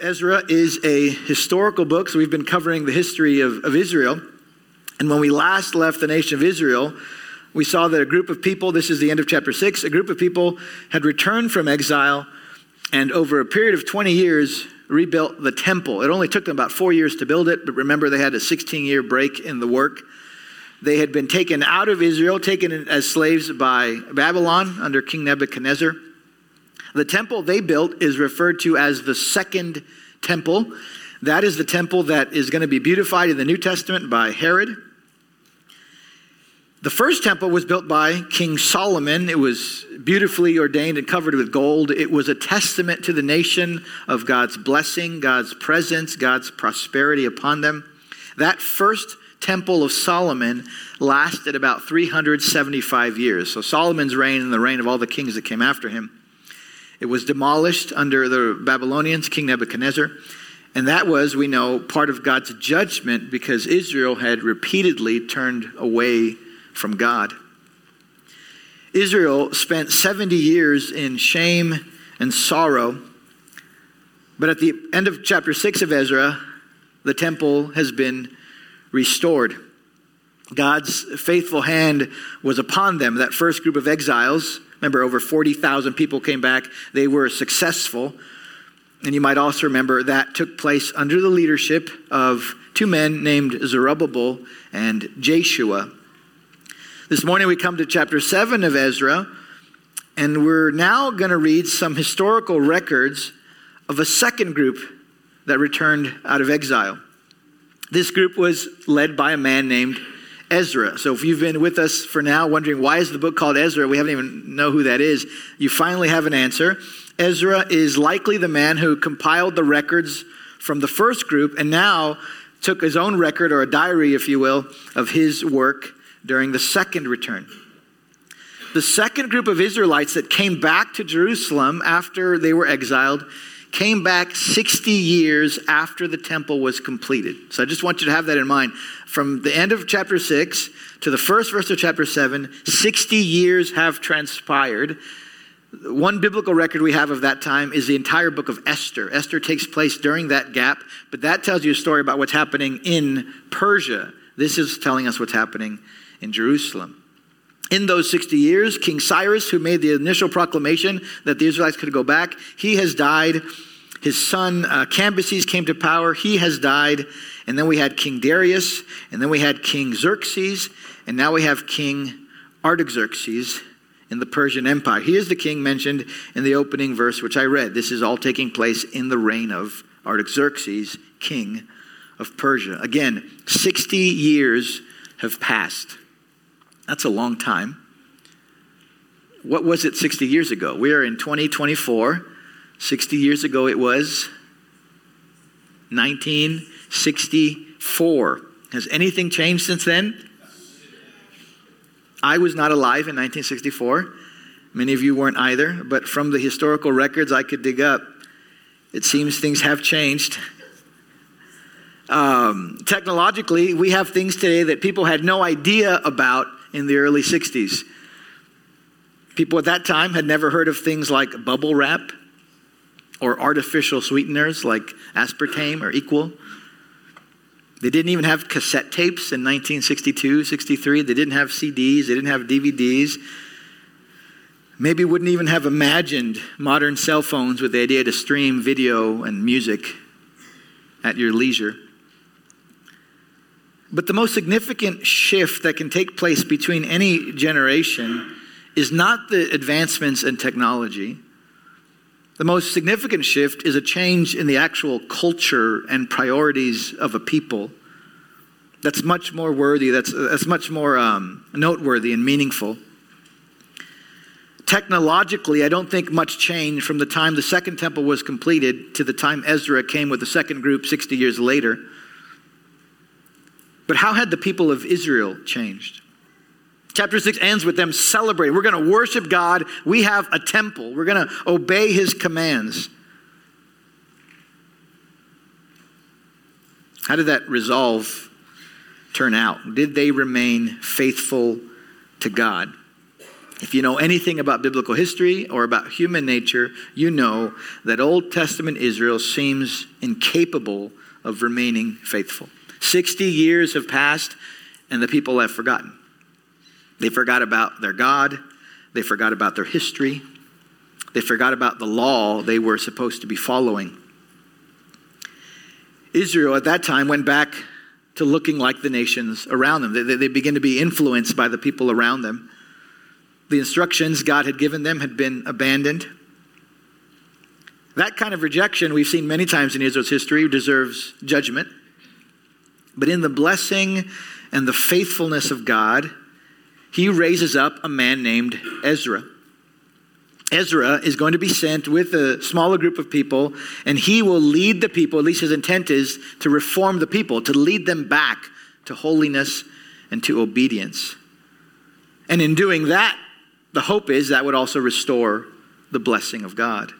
Ezra is a historical book, so we've been covering the history of, of Israel. And when we last left the nation of Israel, we saw that a group of people, this is the end of chapter 6, a group of people had returned from exile and over a period of 20 years rebuilt the temple. It only took them about four years to build it, but remember they had a 16 year break in the work. They had been taken out of Israel, taken as slaves by Babylon under King Nebuchadnezzar. The temple they built is referred to as the second temple. That is the temple that is going to be beautified in the New Testament by Herod. The first temple was built by King Solomon. It was beautifully ordained and covered with gold. It was a testament to the nation of God's blessing, God's presence, God's prosperity upon them. That first temple of Solomon lasted about 375 years. So Solomon's reign and the reign of all the kings that came after him. It was demolished under the Babylonians, King Nebuchadnezzar. And that was, we know, part of God's judgment because Israel had repeatedly turned away from God. Israel spent 70 years in shame and sorrow. But at the end of chapter 6 of Ezra, the temple has been restored. God's faithful hand was upon them. That first group of exiles Remember, over 40,000 people came back. They were successful. And you might also remember that took place under the leadership of two men named Zerubbabel and Jeshua. This morning we come to chapter 7 of Ezra, and we're now going to read some historical records of a second group that returned out of exile. This group was led by a man named Ezra. So if you've been with us for now wondering why is the book called Ezra, we haven't even know who that is, you finally have an answer. Ezra is likely the man who compiled the records from the first group and now took his own record or a diary if you will of his work during the second return. The second group of Israelites that came back to Jerusalem after they were exiled came back 60 years after the temple was completed. So I just want you to have that in mind. From the end of chapter 6 to the first verse of chapter 7, 60 years have transpired. One biblical record we have of that time is the entire book of Esther. Esther takes place during that gap, but that tells you a story about what's happening in Persia. This is telling us what's happening in Jerusalem. In those 60 years, King Cyrus, who made the initial proclamation that the Israelites could go back, he has died. His son uh, Cambyses came to power. He has died. And then we had King Darius. And then we had King Xerxes. And now we have King Artaxerxes in the Persian Empire. He is the king mentioned in the opening verse, which I read. This is all taking place in the reign of Artaxerxes, king of Persia. Again, 60 years have passed. That's a long time. What was it 60 years ago? We are in 2024. 60 years ago it was 1964. Has anything changed since then? I was not alive in 1964. Many of you weren't either, but from the historical records I could dig up, it seems things have changed. Um, technologically, we have things today that people had no idea about in the early 60s. People at that time had never heard of things like bubble wrap or artificial sweeteners like aspartame or equal. They didn't even have cassette tapes in 1962, 63. They didn't have CDs, they didn't have DVDs. Maybe wouldn't even have imagined modern cell phones with the idea to stream video and music at your leisure. But the most significant shift that can take place between any generation is not the advancements in technology. The most significant shift is a change in the actual culture and priorities of a people. That's much more worthy, that's, that's much more um, noteworthy and meaningful. Technologically, I don't think much changed from the time the second temple was completed to the time Ezra came with the second group 60 years later. But how had the people of Israel changed? Chapter 6 ends with them celebrating. We're going to worship God. We have a temple. We're going to obey his commands. How did that resolve turn out? Did they remain faithful to God? If you know anything about biblical history or about human nature, you know that Old Testament Israel seems incapable of remaining faithful. 60 years have passed, and the people have forgotten. They forgot about their God, they forgot about their history, they forgot about the law they were supposed to be following. Israel at that time went back to looking like the nations around them. They, they, begin to be influenced by the people around them. The instructions God had given them had been abandoned. That kind of rejection we've seen many times in Israel's history deserves judgment. But in the blessing and the faithfulness of God, he raises up a man named Ezra. Ezra is going to be sent with a smaller group of people, and he will lead the people, at least his intent is to reform the people, to lead them back to holiness and to obedience. And in doing that, the hope is that would also restore the blessing of God.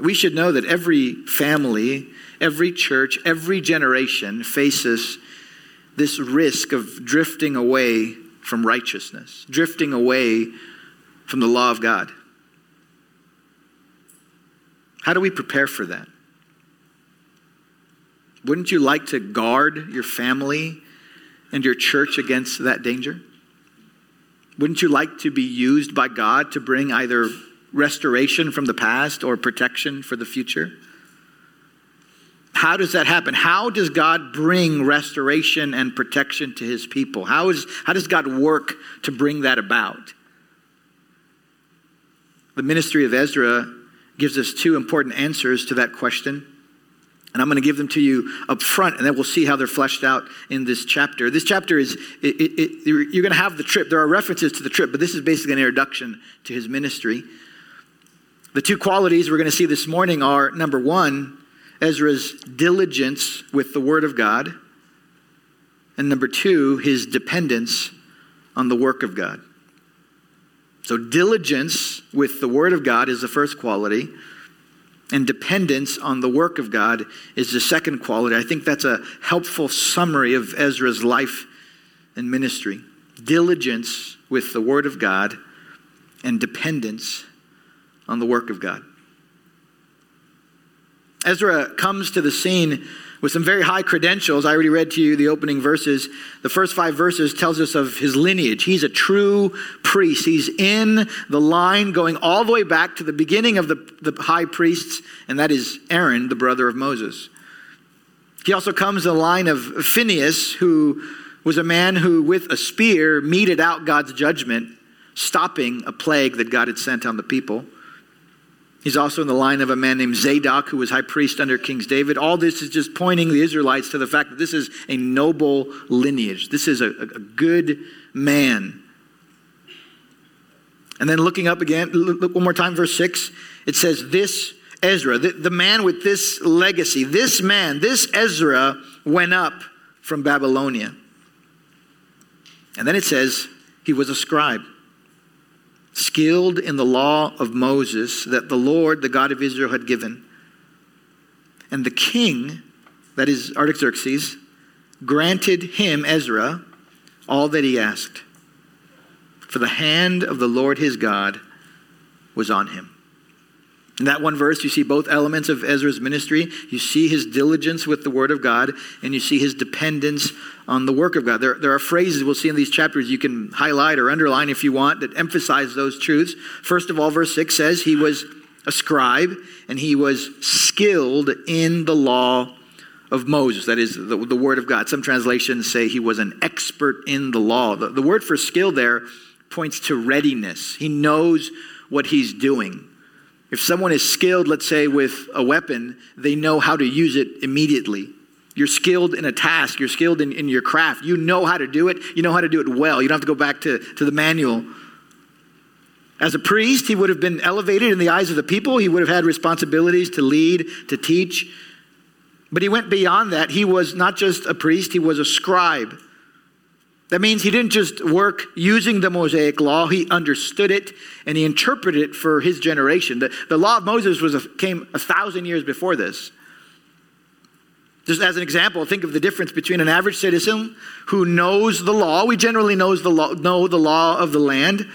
We should know that every family, every church, every generation faces this risk of drifting away from righteousness, drifting away from the law of God. How do we prepare for that? Wouldn't you like to guard your family and your church against that danger? Wouldn't you like to be used by God to bring either restoration from the past or protection for the future? How does that happen? How does God bring restoration and protection to his people? How, is, how does God work to bring that about? The ministry of Ezra gives us two important answers to that question. And I'm going to give them to you up front, and then we'll see how they're fleshed out in this chapter. This chapter is, it, it, it, you're going to have the trip. There are references to the trip, but this is basically an introduction to his ministry. The two qualities we're going to see this morning are number one, Ezra's diligence with the Word of God, and number two, his dependence on the work of God. So, diligence with the Word of God is the first quality, and dependence on the work of God is the second quality. I think that's a helpful summary of Ezra's life and ministry. Diligence with the Word of God, and dependence on the work of God. Ezra comes to the scene with some very high credentials. I already read to you the opening verses. The first five verses tells us of his lineage. He's a true priest. He's in the line going all the way back to the beginning of the, the high priests, and that is Aaron, the brother of Moses. He also comes in the line of Phineas, who was a man who, with a spear, meted out God's judgment, stopping a plague that God had sent on the people. He's also in the line of a man named Zadok, who was high priest under King David. All this is just pointing the Israelites to the fact that this is a noble lineage. This is a, a good man. And then looking up again, look one more time, verse 6. It says, This Ezra, the, the man with this legacy, this man, this Ezra went up from Babylonia. And then it says, He was a scribe skilled in the law of Moses that the Lord, the God of Israel, had given. And the king, that is Artaxerxes, granted him, Ezra, all that he asked. For the hand of the Lord his God was on him. In that one verse, you see both elements of Ezra's ministry. You see his diligence with the word of God, and you see his dependence on the work of God. There, there are phrases we'll see in these chapters you can highlight or underline if you want that emphasize those truths. First of all, verse 6 says he was a scribe and he was skilled in the law of Moses, that is the, the word of God. Some translations say he was an expert in the law. The, the word for skill there points to readiness, he knows what he's doing. If someone is skilled, let's say, with a weapon, they know how to use it immediately. You're skilled in a task, you're skilled in, in your craft. You know how to do it, you know how to do it well. You don't have to go back to, to the manual. As a priest, he would have been elevated in the eyes of the people. He would have had responsibilities to lead, to teach. But he went beyond that. He was not just a priest, he was a scribe. That means he didn't just work using the Mosaic law, he understood it and he interpreted it for his generation. The, the law of Moses was a, came a thousand years before this. Just as an example, think of the difference between an average citizen who knows the law. We generally knows the law, know the law of the land.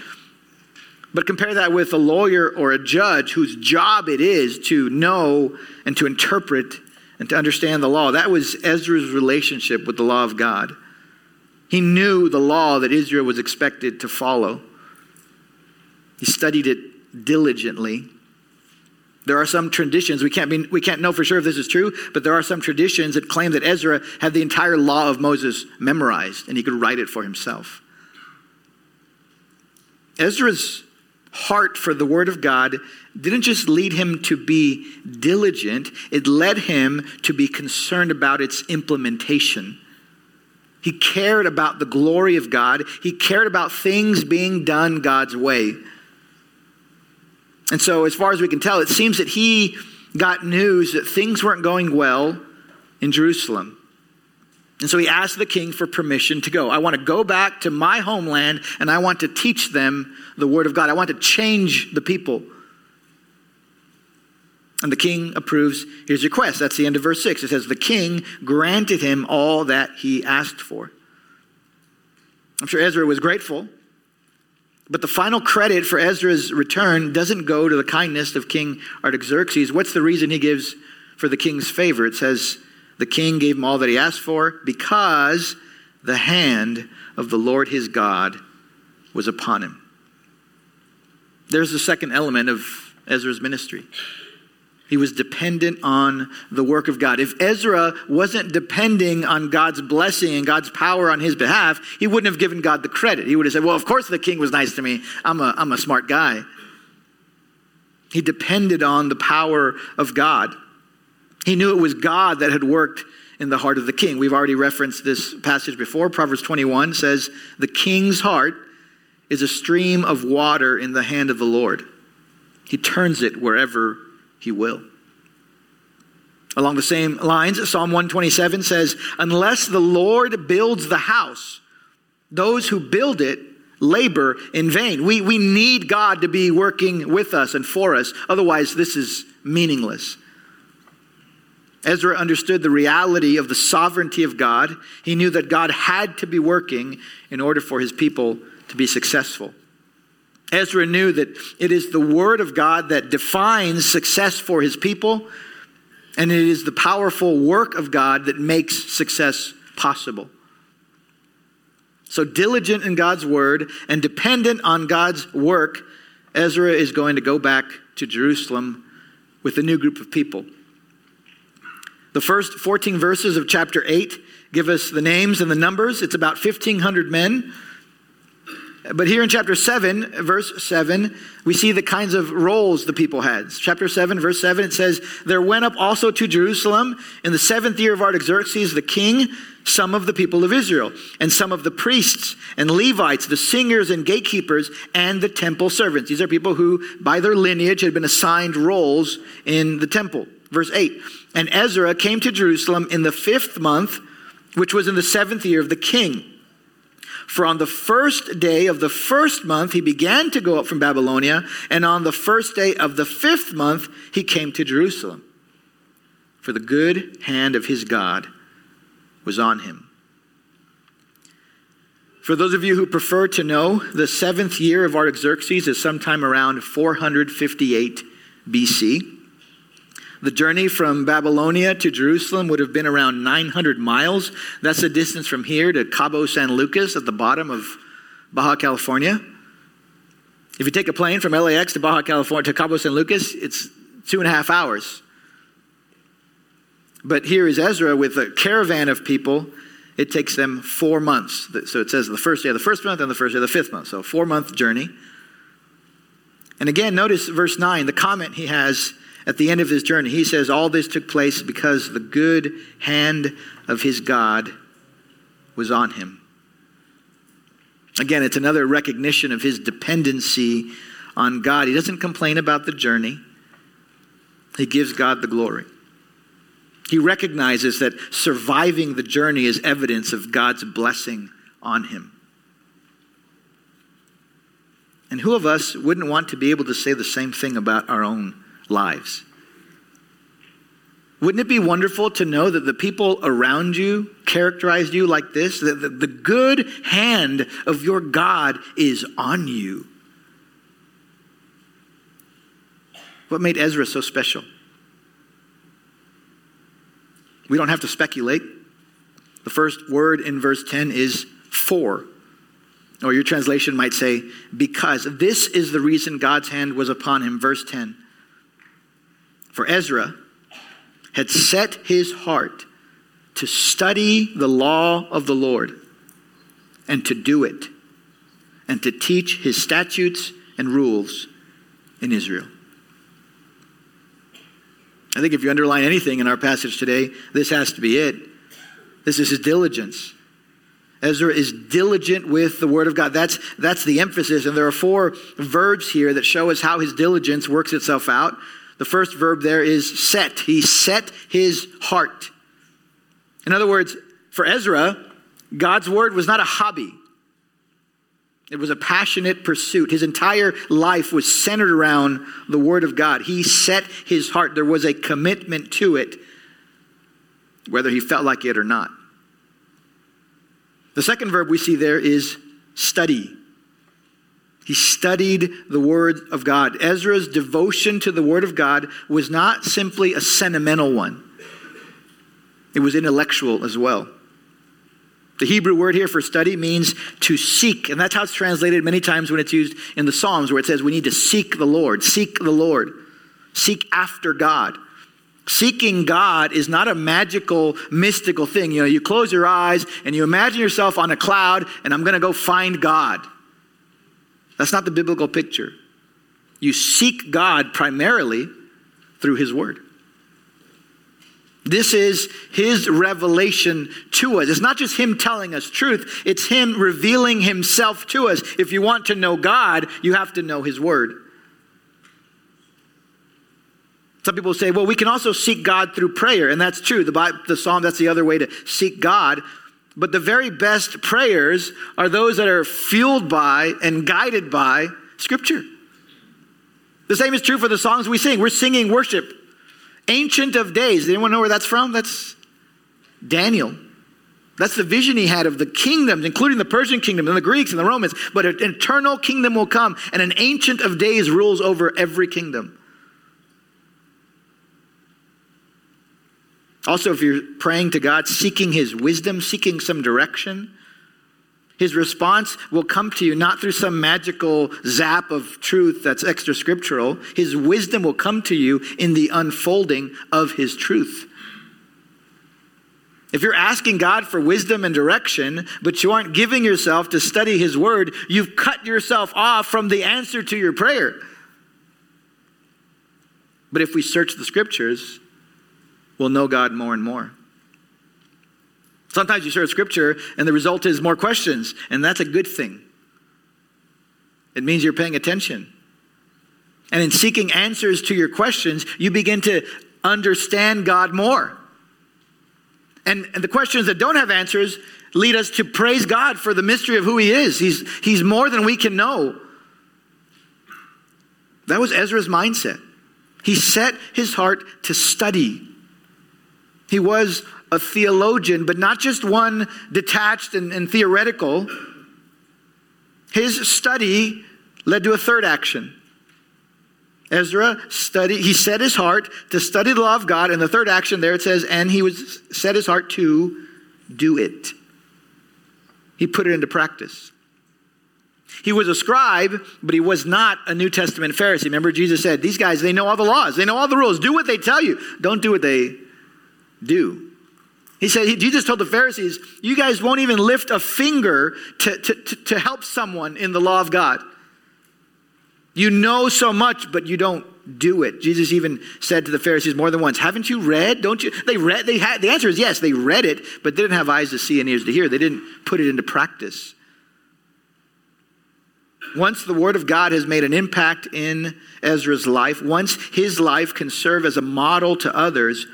But compare that with a lawyer or a judge whose job it is to know and to interpret and to understand the law. That was Ezra's relationship with the law of God. He knew the law that Israel was expected to follow. He studied it diligently. There are some traditions, we can't, be, we can't know for sure if this is true, but there are some traditions that claim that Ezra had the entire law of Moses memorized and he could write it for himself. Ezra's heart for the Word of God didn't just lead him to be diligent, it led him to be concerned about its implementation. He cared about the glory of God, he cared about things being done God's way. And so, as far as we can tell, it seems that he got news that things weren't going well in Jerusalem. And so he asked the king for permission to go. I want to go back to my homeland and I want to teach them the word of God. I want to change the people. And the king approves his request. That's the end of verse 6. It says, The king granted him all that he asked for. I'm sure Ezra was grateful but the final credit for Ezra's return doesn't go to the kindness of King Artaxerxes. What's the reason he gives for the king's favor? It says, The king gave him all that he asked for because the hand of the Lord his God was upon him. There's the second element of Ezra's ministry. He was dependent on the work of God. If Ezra wasn't depending on God's blessing and God's power on his behalf, he wouldn't have given God the credit. He would have said, Well, of course the king was nice to me. I'm a, I'm a smart guy. He depended on the power of God. He knew it was God that had worked in the heart of the king. We've already referenced this passage before. Proverbs 21 says, The king's heart is a stream of water in the hand of the Lord. He turns it wherever he will. Along the same lines, Psalm 127 says, Unless the Lord builds the house, those who build it labor in vain. We, we need God to be working with us and for us. Otherwise, this is meaningless. Ezra understood the reality of the sovereignty of God. He knew that God had to be working in order for his people to be successful. Ezra knew that it is the word of God that defines success for his people, and it is the powerful work of God that makes success possible. So, diligent in God's word and dependent on God's work, Ezra is going to go back to Jerusalem with a new group of people. The first 14 verses of chapter 8 give us the names and the numbers. It's about 1,500 men but here in chapter 7, verse 7, we see the kinds of roles the people had. Chapter 7, verse 7, it says, There went up also to Jerusalem in the seventh year of Artaxerxes the king some of the people of Israel, and some of the priests and Levites, the singers and gatekeepers, and the temple servants. These are people who, by their lineage, had been assigned roles in the temple. Verse 8 And Ezra came to Jerusalem in the fifth month, which was in the seventh year of the king. For on the first day of the first month, he began to go up from Babylonia, and on the first day of the fifth month, he came to Jerusalem. For the good hand of his God was on him. For those of you who prefer to know, the seventh year of Artaxerxes is sometime around 458 BC. The journey from Babylonia to Jerusalem would have been around 900 miles. That's the distance from here to Cabo San Lucas at the bottom of Baja California. If you take a plane from LAX to Baja California to Cabo San Lucas, it's two and a half hours. But here is Ezra with a caravan of people. It takes them four months. So it says the first day of the first month and the first day of the fifth month. So four month journey. And again, notice verse 9, the comment he has at the end of his journey, he says, All this took place because the good hand of his God was on him. Again, it's another recognition of his dependency on God. He doesn't complain about the journey, he gives God the glory. He recognizes that surviving the journey is evidence of God's blessing on him. And who of us wouldn't want to be able to say the same thing about our own lives. Wouldn't it be wonderful to know that the people around you characterized you like this? That the, good hand of your God is on you. What made Ezra so special? We don't have to speculate. The first word in verse 10 is for. Or your translation might say, because. This is the reason God's hand was upon him. Verse 10. For Ezra, had set his heart to study the law of the Lord and to do it and to teach his statutes and rules in Israel. I think if you underline anything in our passage today, this has to be it. This is his diligence. Ezra is diligent with the word of God. That's, that's the emphasis. And there are four verbs here that show us how his diligence works itself out. The first verb there is set. He set his heart. In other words, for Ezra, God's word was not a hobby. It was a passionate pursuit. His entire life was centered around the Word of God. He set his heart. There was a commitment to it, whether he felt like it or not. The second verb we see there is study. He studied the Word of God. Ezra's devotion to the Word of God was not simply a sentimental one, it was intellectual as well. The Hebrew word here for study means to seek, and that's how it's translated many times when it's used in the Psalms, where it says we need to seek the Lord, seek the Lord, seek after God. Seeking God is not a magical, mystical thing. You know, you close your eyes and you imagine yourself on a cloud, and I'm going to go find God. That's not the biblical picture. You seek God primarily through His Word. This is his revelation to us. It's not just him telling us truth, it's him revealing himself to us. If you want to know God, you have to know his word. Some people say, well, we can also seek God through prayer, and that's true. The, Bible, the psalm, that's the other way to seek God. But the very best prayers are those that are fueled by and guided by Scripture. The same is true for the songs we sing. We're singing worship. Ancient of Days. Anyone know where that's from? That's Daniel. That's the vision he had of the kingdoms, including the Persian kingdom and the Greeks and the Romans. But an eternal kingdom will come, and an ancient of days rules over every kingdom. Also, if you're praying to God, seeking His wisdom, seeking some direction, His response will come to you not through some magical zap of truth that's extra scriptural. His wisdom will come to you in the unfolding of His truth. If you're asking God for wisdom and direction, but you aren't giving yourself to study His Word, you've cut yourself off from the answer to your prayer. But if we search the Scriptures, will know God more and more. Sometimes you search scripture and the result is more questions, and that's a good thing. It means you're paying attention. And in seeking answers to your questions, you begin to understand God more. And, and, the questions that don't have answers lead us to praise God for the mystery of who He is. He's, he's more than we can know. That was Ezra's mindset. He set his heart to study he was a theologian, but not just one detached and, and theoretical. His study led to a third action. Ezra studied, he set his heart to study the law of God, and the third action there it says, and he was set his heart to do it. He put it into practice. He was a scribe, but he was not a New Testament Pharisee. Remember, Jesus said, These guys, they know all the laws, they know all the rules. Do what they tell you, don't do what they do. He said, he, Jesus told the Pharisees, You guys won't even lift a finger to, to, to, to help someone in the law of God. You know so much, but you don't do it. Jesus even said to the Pharisees more than once, "Haven't you read? Don't you?" They read. They had. The answer is yes. They read it, but they didn't have eyes to see and ears to hear. They didn't put it into practice. Once the Word of God has made an impact in Ezra's life, once his life can serve as a model to others,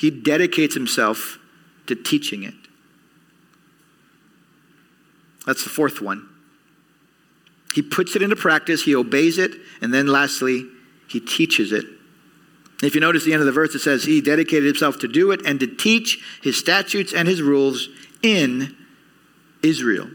he dedicates himself to teaching it. That's the fourth one. He puts it into practice, he obeys it, and then lastly, he teaches it. If you notice the end of the verse, it says, He dedicated himself to do it and to teach his statutes and his rules in Israel.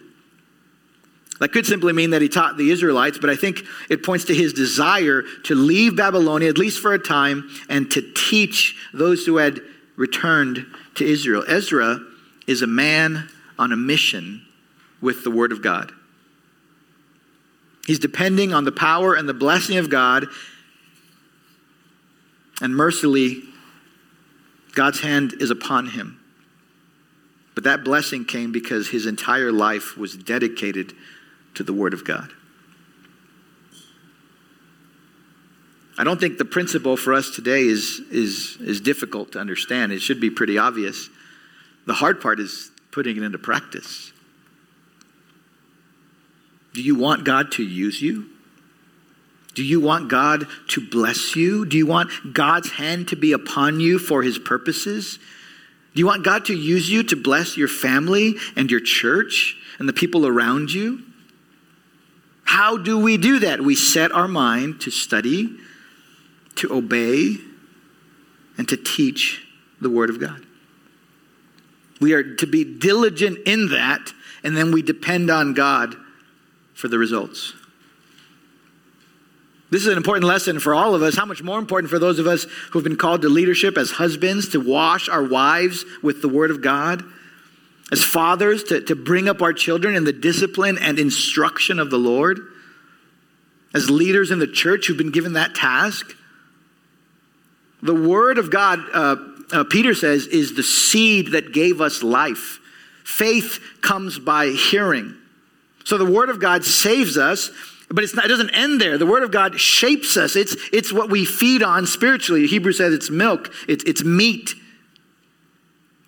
That could simply mean that he taught the Israelites, but I think it points to his desire to leave Babylonia, at least for a time, and to teach those who had returned to Israel. Ezra is a man on a mission with the Word of God. He's depending on the power and the blessing of God, and mercifully, God's hand is upon him. But that blessing came because his entire life was dedicated to the Word of God. I don't think the principle for us today is, is, is difficult to understand. It should be pretty obvious. The hard part is putting it into practice. Do you want God to use you? Do you want God to bless you? Do you want God's hand to be upon you for his purposes? Do you want God to use you to bless your family and your church and the people around you? How do we do that? We set our mind to study, to obey, and to teach the Word of God. We are to be diligent in that, and then we depend on God for the results. This is an important lesson for all of us. How much more important for those of us who have been called to leadership as husbands to wash our wives with the Word of God as fathers to, to bring up our children in the discipline and instruction of the Lord, as leaders in the church who've been given that task. The Word of God, uh, uh, Peter says, is the seed that gave us life. Faith comes by hearing. So the Word of God saves us, but not, it doesn't end there. The Word of God shapes us. It's, it's what we feed on spiritually. Hebrew says it's milk, it's, it's meat.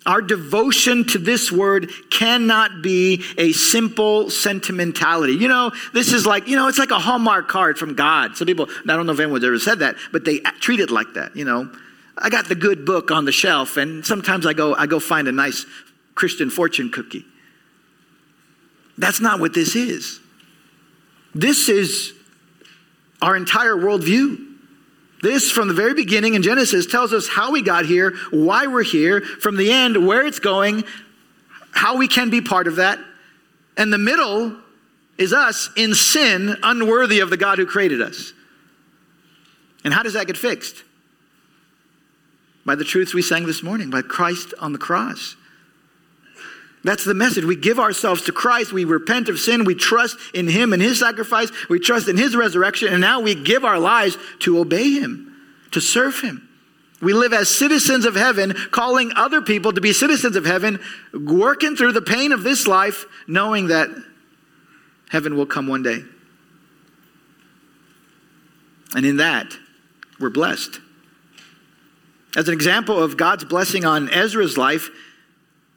Our devotion to this word cannot be a simple sentimentality. You know, this is like, you know, it's like a Hallmark card from God. Some people, I don't know if anyone's ever said that, but they treat it like that, you know. I got the good book on the shelf, and sometimes I go, I go find a nice Christian fortune cookie. That's not what this is. This is our entire worldview. This, from the very beginning in Genesis, tells us how we got here, why we're here, from the end, where it's going, how we can be part of that. And the middle is us in sin, unworthy of the God who created us. And how does that get fixed? By the truths we sang this morning, by Christ on the cross. That's the message. We give ourselves to Christ. We repent of sin. We trust in Him and His sacrifice. We trust in His resurrection. And now we give our lives to obey Him, to serve Him. We live as citizens of heaven, calling other people to be citizens of heaven, working through the pain of this life, knowing that heaven will come one day. And in that, we're blessed. As an example of God's blessing on Ezra's life,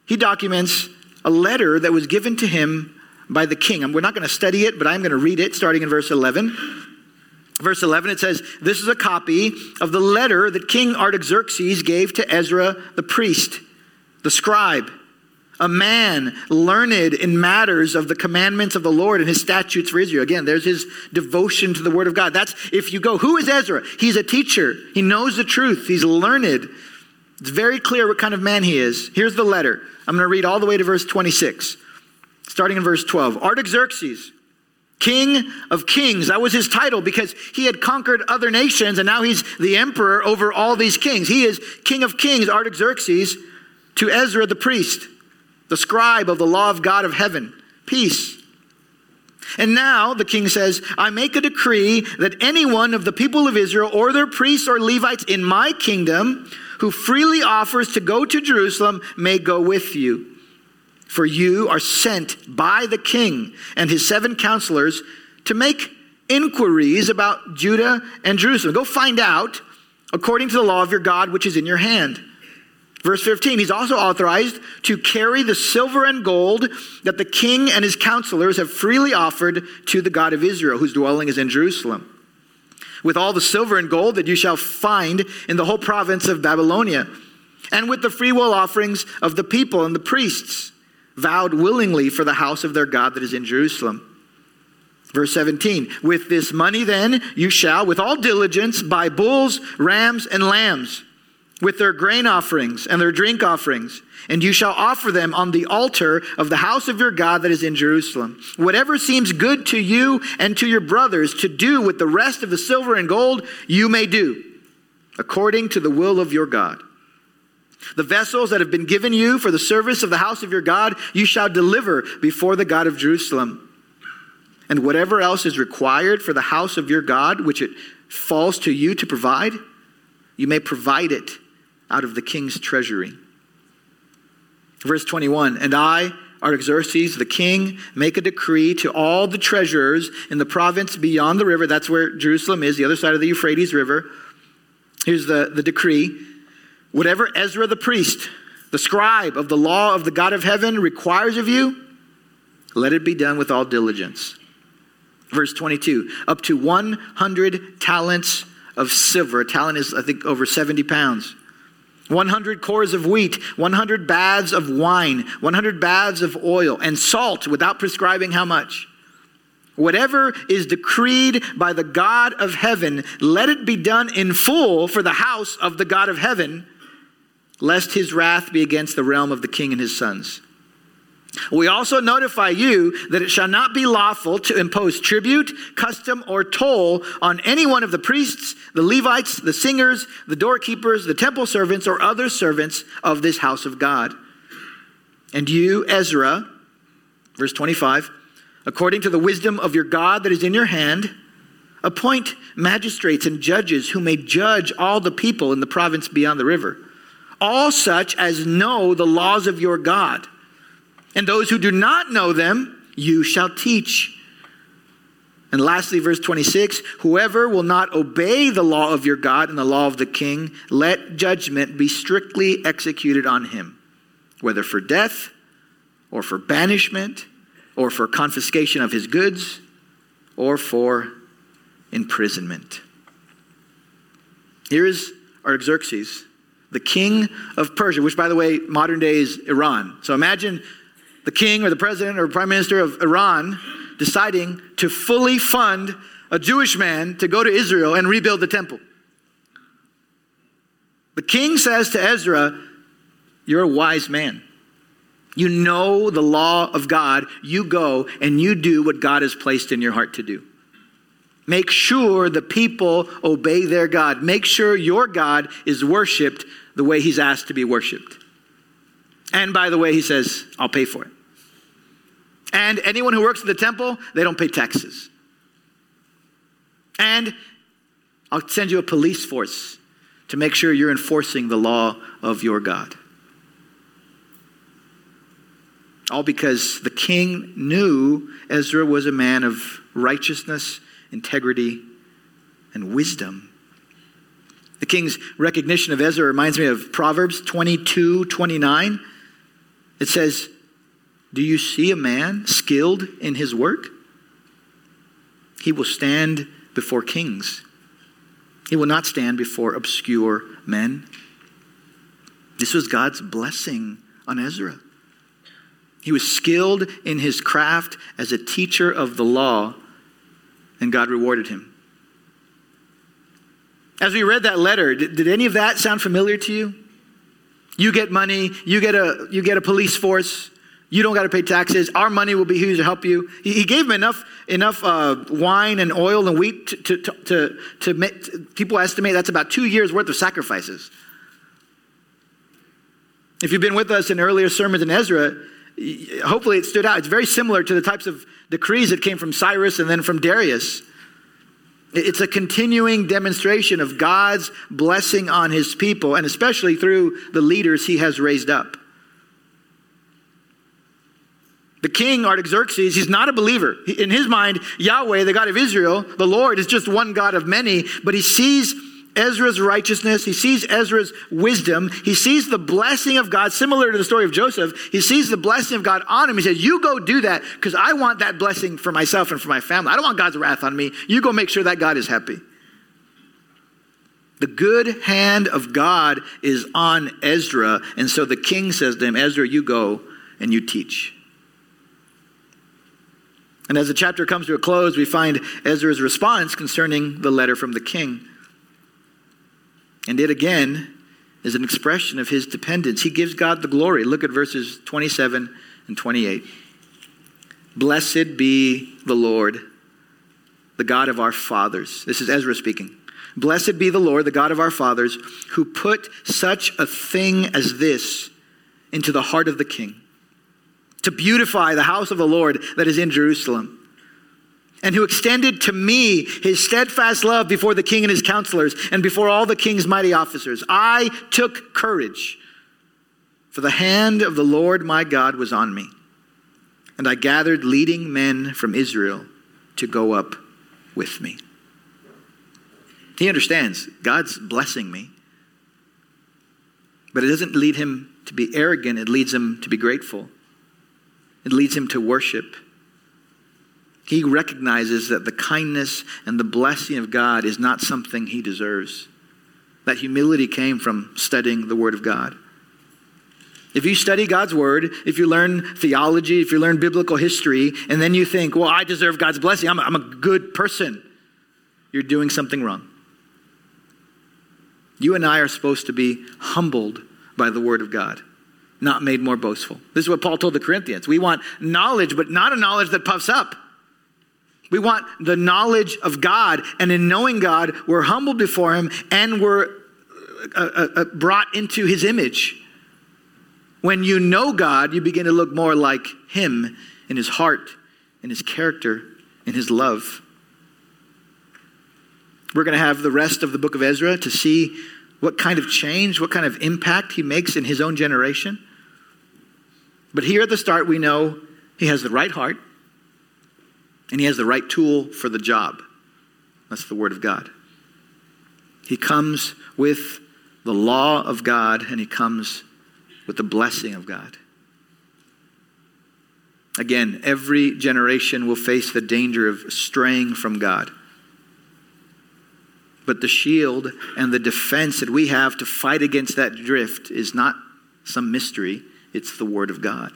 he documents a letter that was given to him by the king. We're not going to study it, but I'm going to read it starting in verse 11. Verse 11, it says, This is a copy of the letter that King Artaxerxes gave to Ezra the priest, the scribe, a man learned in matters of the commandments of the Lord and his statutes for Israel. Again, there's his devotion to the word of God. That's if you go, who is Ezra? He's a teacher, he knows the truth, he's learned. It's very clear what kind of man he is. Here's the letter. I'm going to read all the way to verse 26, starting in verse 12. Artaxerxes, king of kings. That was his title because he had conquered other nations and now he's the emperor over all these kings. He is king of kings, Artaxerxes, to Ezra the priest, the scribe of the law of God of heaven. Peace. And now, the king says, I make a decree that anyone of the people of Israel or their priests or Levites in my kingdom who freely offers to go to Jerusalem may go with you. For you are sent by the king and his seven counselors to make inquiries about Judah and Jerusalem. Go find out according to the law of your God, which is in your hand. Verse 15, he's also authorized to carry the silver and gold that the king and his counselors have freely offered to the God of Israel, whose dwelling is in Jerusalem with all the silver and gold that you shall find in the whole province of Babylonia, and with the freewill offerings of the people and the priests, vowed willingly for the house of their God that is in Jerusalem. Verse 17, with this money then you shall, with all diligence, buy bulls, rams, and lambs, with their grain offerings and their drink offerings, and you shall offer them on the altar of the house of your God that is in Jerusalem. Whatever seems good to you and to your brothers to do with the rest of the silver and gold, you may do, according to the will of your God. The vessels that have been given you for the service of the house of your God, you shall deliver before the God of Jerusalem and whatever else is required for the house of your God, which it falls to you to provide, you may provide it out of the king's treasury. Verse 21 And I, Artaxerxes, the king, make a decree to all the treasurers in the province beyond the river. That's where Jerusalem is, the other side of the Euphrates River. Here's the, the decree. Whatever Ezra the priest, the scribe of the law of the God of heaven, requires of you, let it be done with all diligence. Verse 22 up to 100 talents of silver. A talent is, I think, over 70 pounds. 100 cors of wheat, 100 baths of wine, 100 baths of oil, and salt without prescribing how much. Whatever is decreed by the God of heaven, let it be done in full for the house of the God of heaven, lest his wrath be against the realm of the king and his sons. We also notify you that it shall not be lawful to impose tribute, custom, or toll on any one of the priests, the Levites, the singers, the doorkeepers, the temple servants, or other servants of this house of God. And you, Ezra, verse 25, according to the wisdom of your God that is in your hand, appoint magistrates and judges who may judge all the people in the province beyond the river, all such as know the laws of your God and those who do not know them, you shall teach. And lastly, verse 26 Whoever will not obey the law of your God and the law of the king, let judgment be strictly executed on him, whether for death or for banishment or for confiscation of his goods or for imprisonment. Here is Artaxerxes, the king of Persia, which, by the way, modern day is Iran. So imagine the king or the president or prime minister of Iran deciding to fully fund a Jewish man to go to Israel and rebuild the temple. The king says to Ezra, You're a wise man. You know the law of God. You go and you do what God has placed in your heart to do. Make sure the people obey their God. Make sure your God is worshiped the way he's asked to be worshiped. And by the way, he says, I'll pay for it. And anyone who works at the temple, they don't pay taxes. And I'll send you a police force to make sure you're enforcing the law of your God. All because the king knew Ezra was a man of righteousness, integrity, and wisdom. The king's recognition of Ezra reminds me of Proverbs 22 29. It says, Do you see a man skilled in his work? He will stand before kings, he will not stand before obscure men. This was God's blessing on Ezra. He was skilled in his craft as a teacher of the law, and God rewarded him. As we read that letter, did, did any of that sound familiar to you? You get money, you get a, you get a police force, you don't got to pay taxes. Our money will be here to help you. He, he gave them enough, enough uh, wine and oil and wheat to, to, to, to, to make, people estimate that's about two years worth of sacrifices. If you've been with us in earlier sermons in Ezra, hopefully it stood out. It's very similar to the types of decrees that came from Cyrus and then from Darius. It's a continuing demonstration of God's blessing on his people, and especially through the leaders he has raised up. The king, Artaxerxes, he's not a believer. In his mind, Yahweh, the God of Israel, the Lord, is just one God of many, but he sees Ezra's righteousness. He sees Ezra's wisdom. He sees the blessing of God, similar to the story of Joseph. He sees the blessing of God on him. He says, You go do that because I want that blessing for myself and for my family. I don't want God's wrath on me. You go make sure that God is happy. The good hand of God is on Ezra. And so the king says to him, Ezra, you go and you teach. And as the chapter comes to a close, we find Ezra's response concerning the letter from the king. And it again is an expression of his dependence. He gives God the glory. Look at verses 27 and 28. Blessed be the Lord, the God of our fathers. This is Ezra speaking. Blessed be the Lord, the God of our fathers, who put such a thing as this into the heart of the king, to beautify the house of the Lord that is in Jerusalem and who extended to me his steadfast love before the king and his counselors and before all the king's mighty officers. I took courage, for the hand of the Lord my God was on me. And I gathered leading men from Israel to go up with me. He understands God's blessing me, but it doesn't lead him to be arrogant, it leads him to be grateful, it leads him to worship. He recognizes that the kindness and the blessing of God is not something he deserves. That humility came from studying the Word of God. If you study God's Word, if you learn theology, if you learn biblical history, and then you think, well, I deserve God's blessing, I'm a, I'm a good person, you're doing something wrong. You and I are supposed to be humbled by the Word of God, not made more boastful. This is what Paul told the Corinthians. We want knowledge, but not a knowledge that puffs up. We want the knowledge of God. And in knowing God, we're humbled before Him and we're uh, uh, uh, brought into His image. When you know God, you begin to look more like Him in His heart, in His character, in His love. We're going to have the rest of the book of Ezra to see what kind of change, what kind of impact he makes in his own generation. But here at the start, we know he has the right heart and he has the right tool for the job. That's the Word of God. He comes with the law of God and he comes with the blessing of God. Again, every generation will face the danger of straying from God. But the shield and the defense that we have to fight against that drift is not some mystery, it's the Word of God.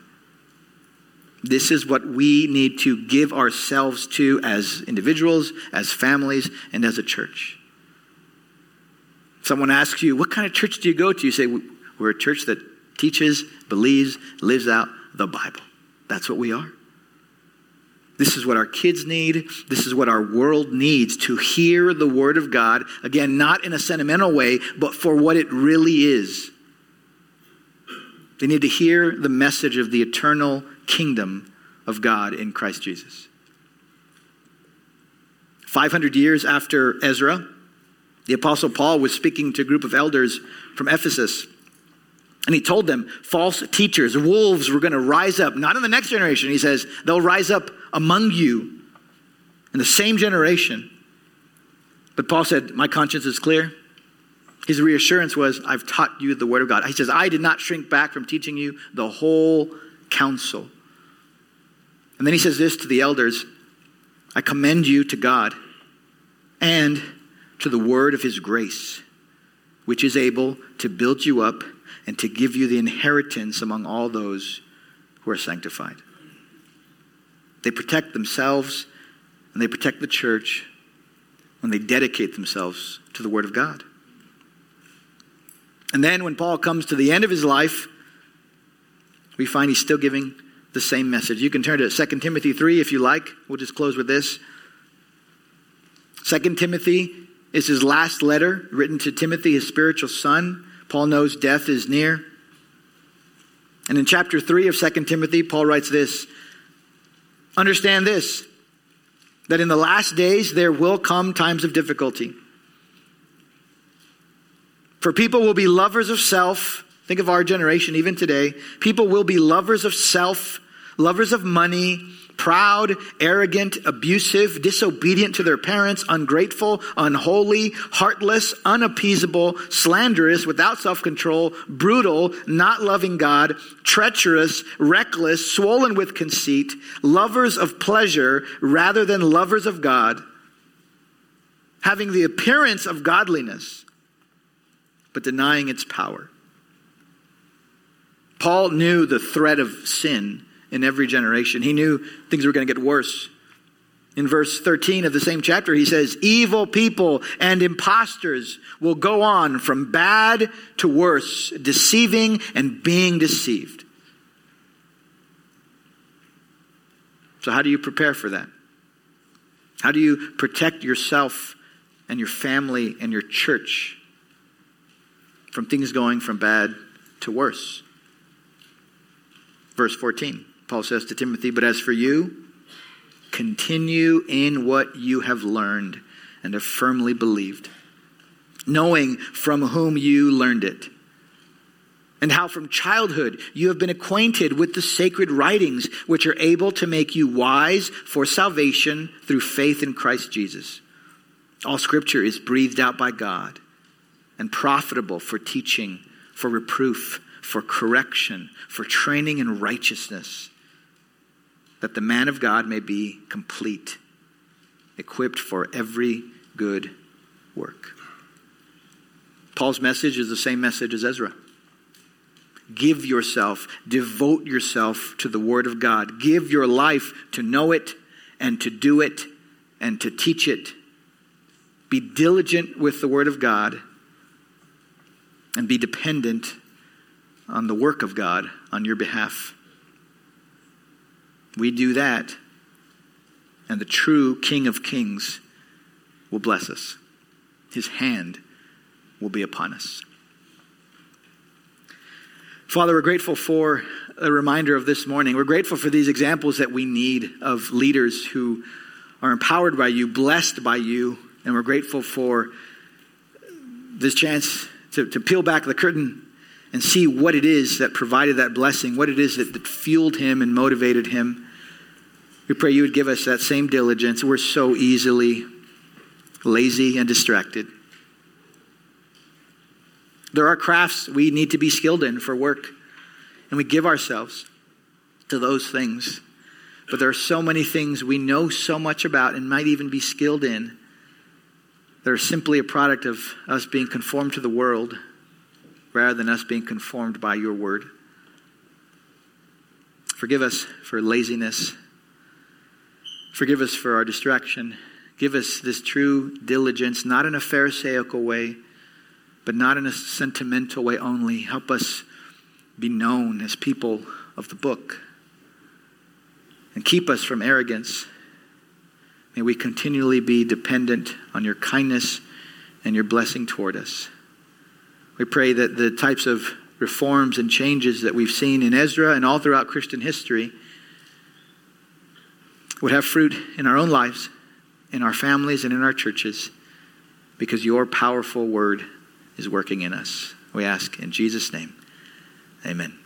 This is what we need to give ourselves to as individuals, as families, and as a church. Someone asks you, What kind of church do you go to? You say, We're a church that teaches, believes, lives out the Bible. That's what we are. This is what our kids need. This is what our world needs to hear the Word of God. Again, not in a sentimental way, but for what it really is. They need to hear the message of the eternal kingdom of God in Christ Jesus. 500 years after Ezra, the Apostle Paul was speaking to a group of elders from Ephesus. And he told them false teachers, wolves were going to rise up, not in the next generation. He says, they'll rise up among you in the same generation. But Paul said, My conscience is clear. His reassurance was, I've taught you the word of God. He says, I did not shrink back from teaching you the whole counsel. And then he says this to the elders I commend you to God and to the word of his grace, which is able to build you up and to give you the inheritance among all those who are sanctified. They protect themselves and they protect the church when they dedicate themselves to the word of God. And then when Paul comes to the end of his life, we find he's still giving the same message. You can turn to 2 Timothy 3 if you like. We'll just close with this. 2 Timothy is his last letter written to Timothy, his spiritual son. Paul knows death is near. And in chapter 3 of 2 Timothy, Paul writes this Understand this, that in the last days there will come times of difficulty. For people will be lovers of self. Think of our generation, even today. People will be lovers of self lovers of money, proud, arrogant, abusive, disobedient to their parents, ungrateful, unholy, heartless, unappeasable, slanderous, without self control, brutal, not loving God, treacherous, reckless, swollen with conceit, lovers of pleasure rather than lovers of God, having the appearance of godliness, but denying its power. Paul knew the threat of sin in every generation. He knew things were going to get worse. In verse 13 of the same chapter, he says, Evil people and impostors will go on from bad to worse, deceiving and being deceived. So, how do you prepare for that? How do you protect yourself and your family and your church from things going from bad to worse? Verse 14, Paul says to Timothy, But as for you, continue in what you have learned and have firmly believed, knowing from whom you learned it and how from childhood you have been acquainted with the sacred writings, which are able to make you wise for salvation through faith in Christ Jesus. All scripture is breathed out by God and profitable for teaching, for reproof, for correction, for training in righteousness, that the man of God may be complete, equipped for every good work. Paul's message is the same message as Ezra. Give yourself, devote yourself to the Word of God. Give your life to know it and to do it and to teach it. Be diligent with the Word of God and be dependent on the work of God on your behalf. We do that, and the true King of Kings will bless us. His hand will be upon us. Father, we're grateful for a reminder of this morning. We're grateful for these examples that we need of leaders who are empowered by you, blessed by you, and we're grateful for this chance to, to peel back the curtain and see what it is that provided that blessing, what it is that, that fueled him and motivated him. We pray you would give us that same diligence. We're so easily lazy and distracted. There are crafts we need to be skilled in for work, and we give ourselves to those things. But there are so many things we know so much about and might even be skilled in that are simply a product of us being conformed to the world rather than us being conformed by your word. Forgive us for laziness. Forgive us for our distraction. Give us this true diligence, not in a Pharisaical way but not in a sentimental way only. Help us be known as people of the book. And keep us from arrogance. May we continually be dependent on your kindness and your blessing toward us. We pray that the types of reforms and changes that we've seen in Ezra and all throughout Christian history would have fruit in our own lives, in our families, and in our churches because your powerful word is working in us. We ask in Jesus' name. Amen.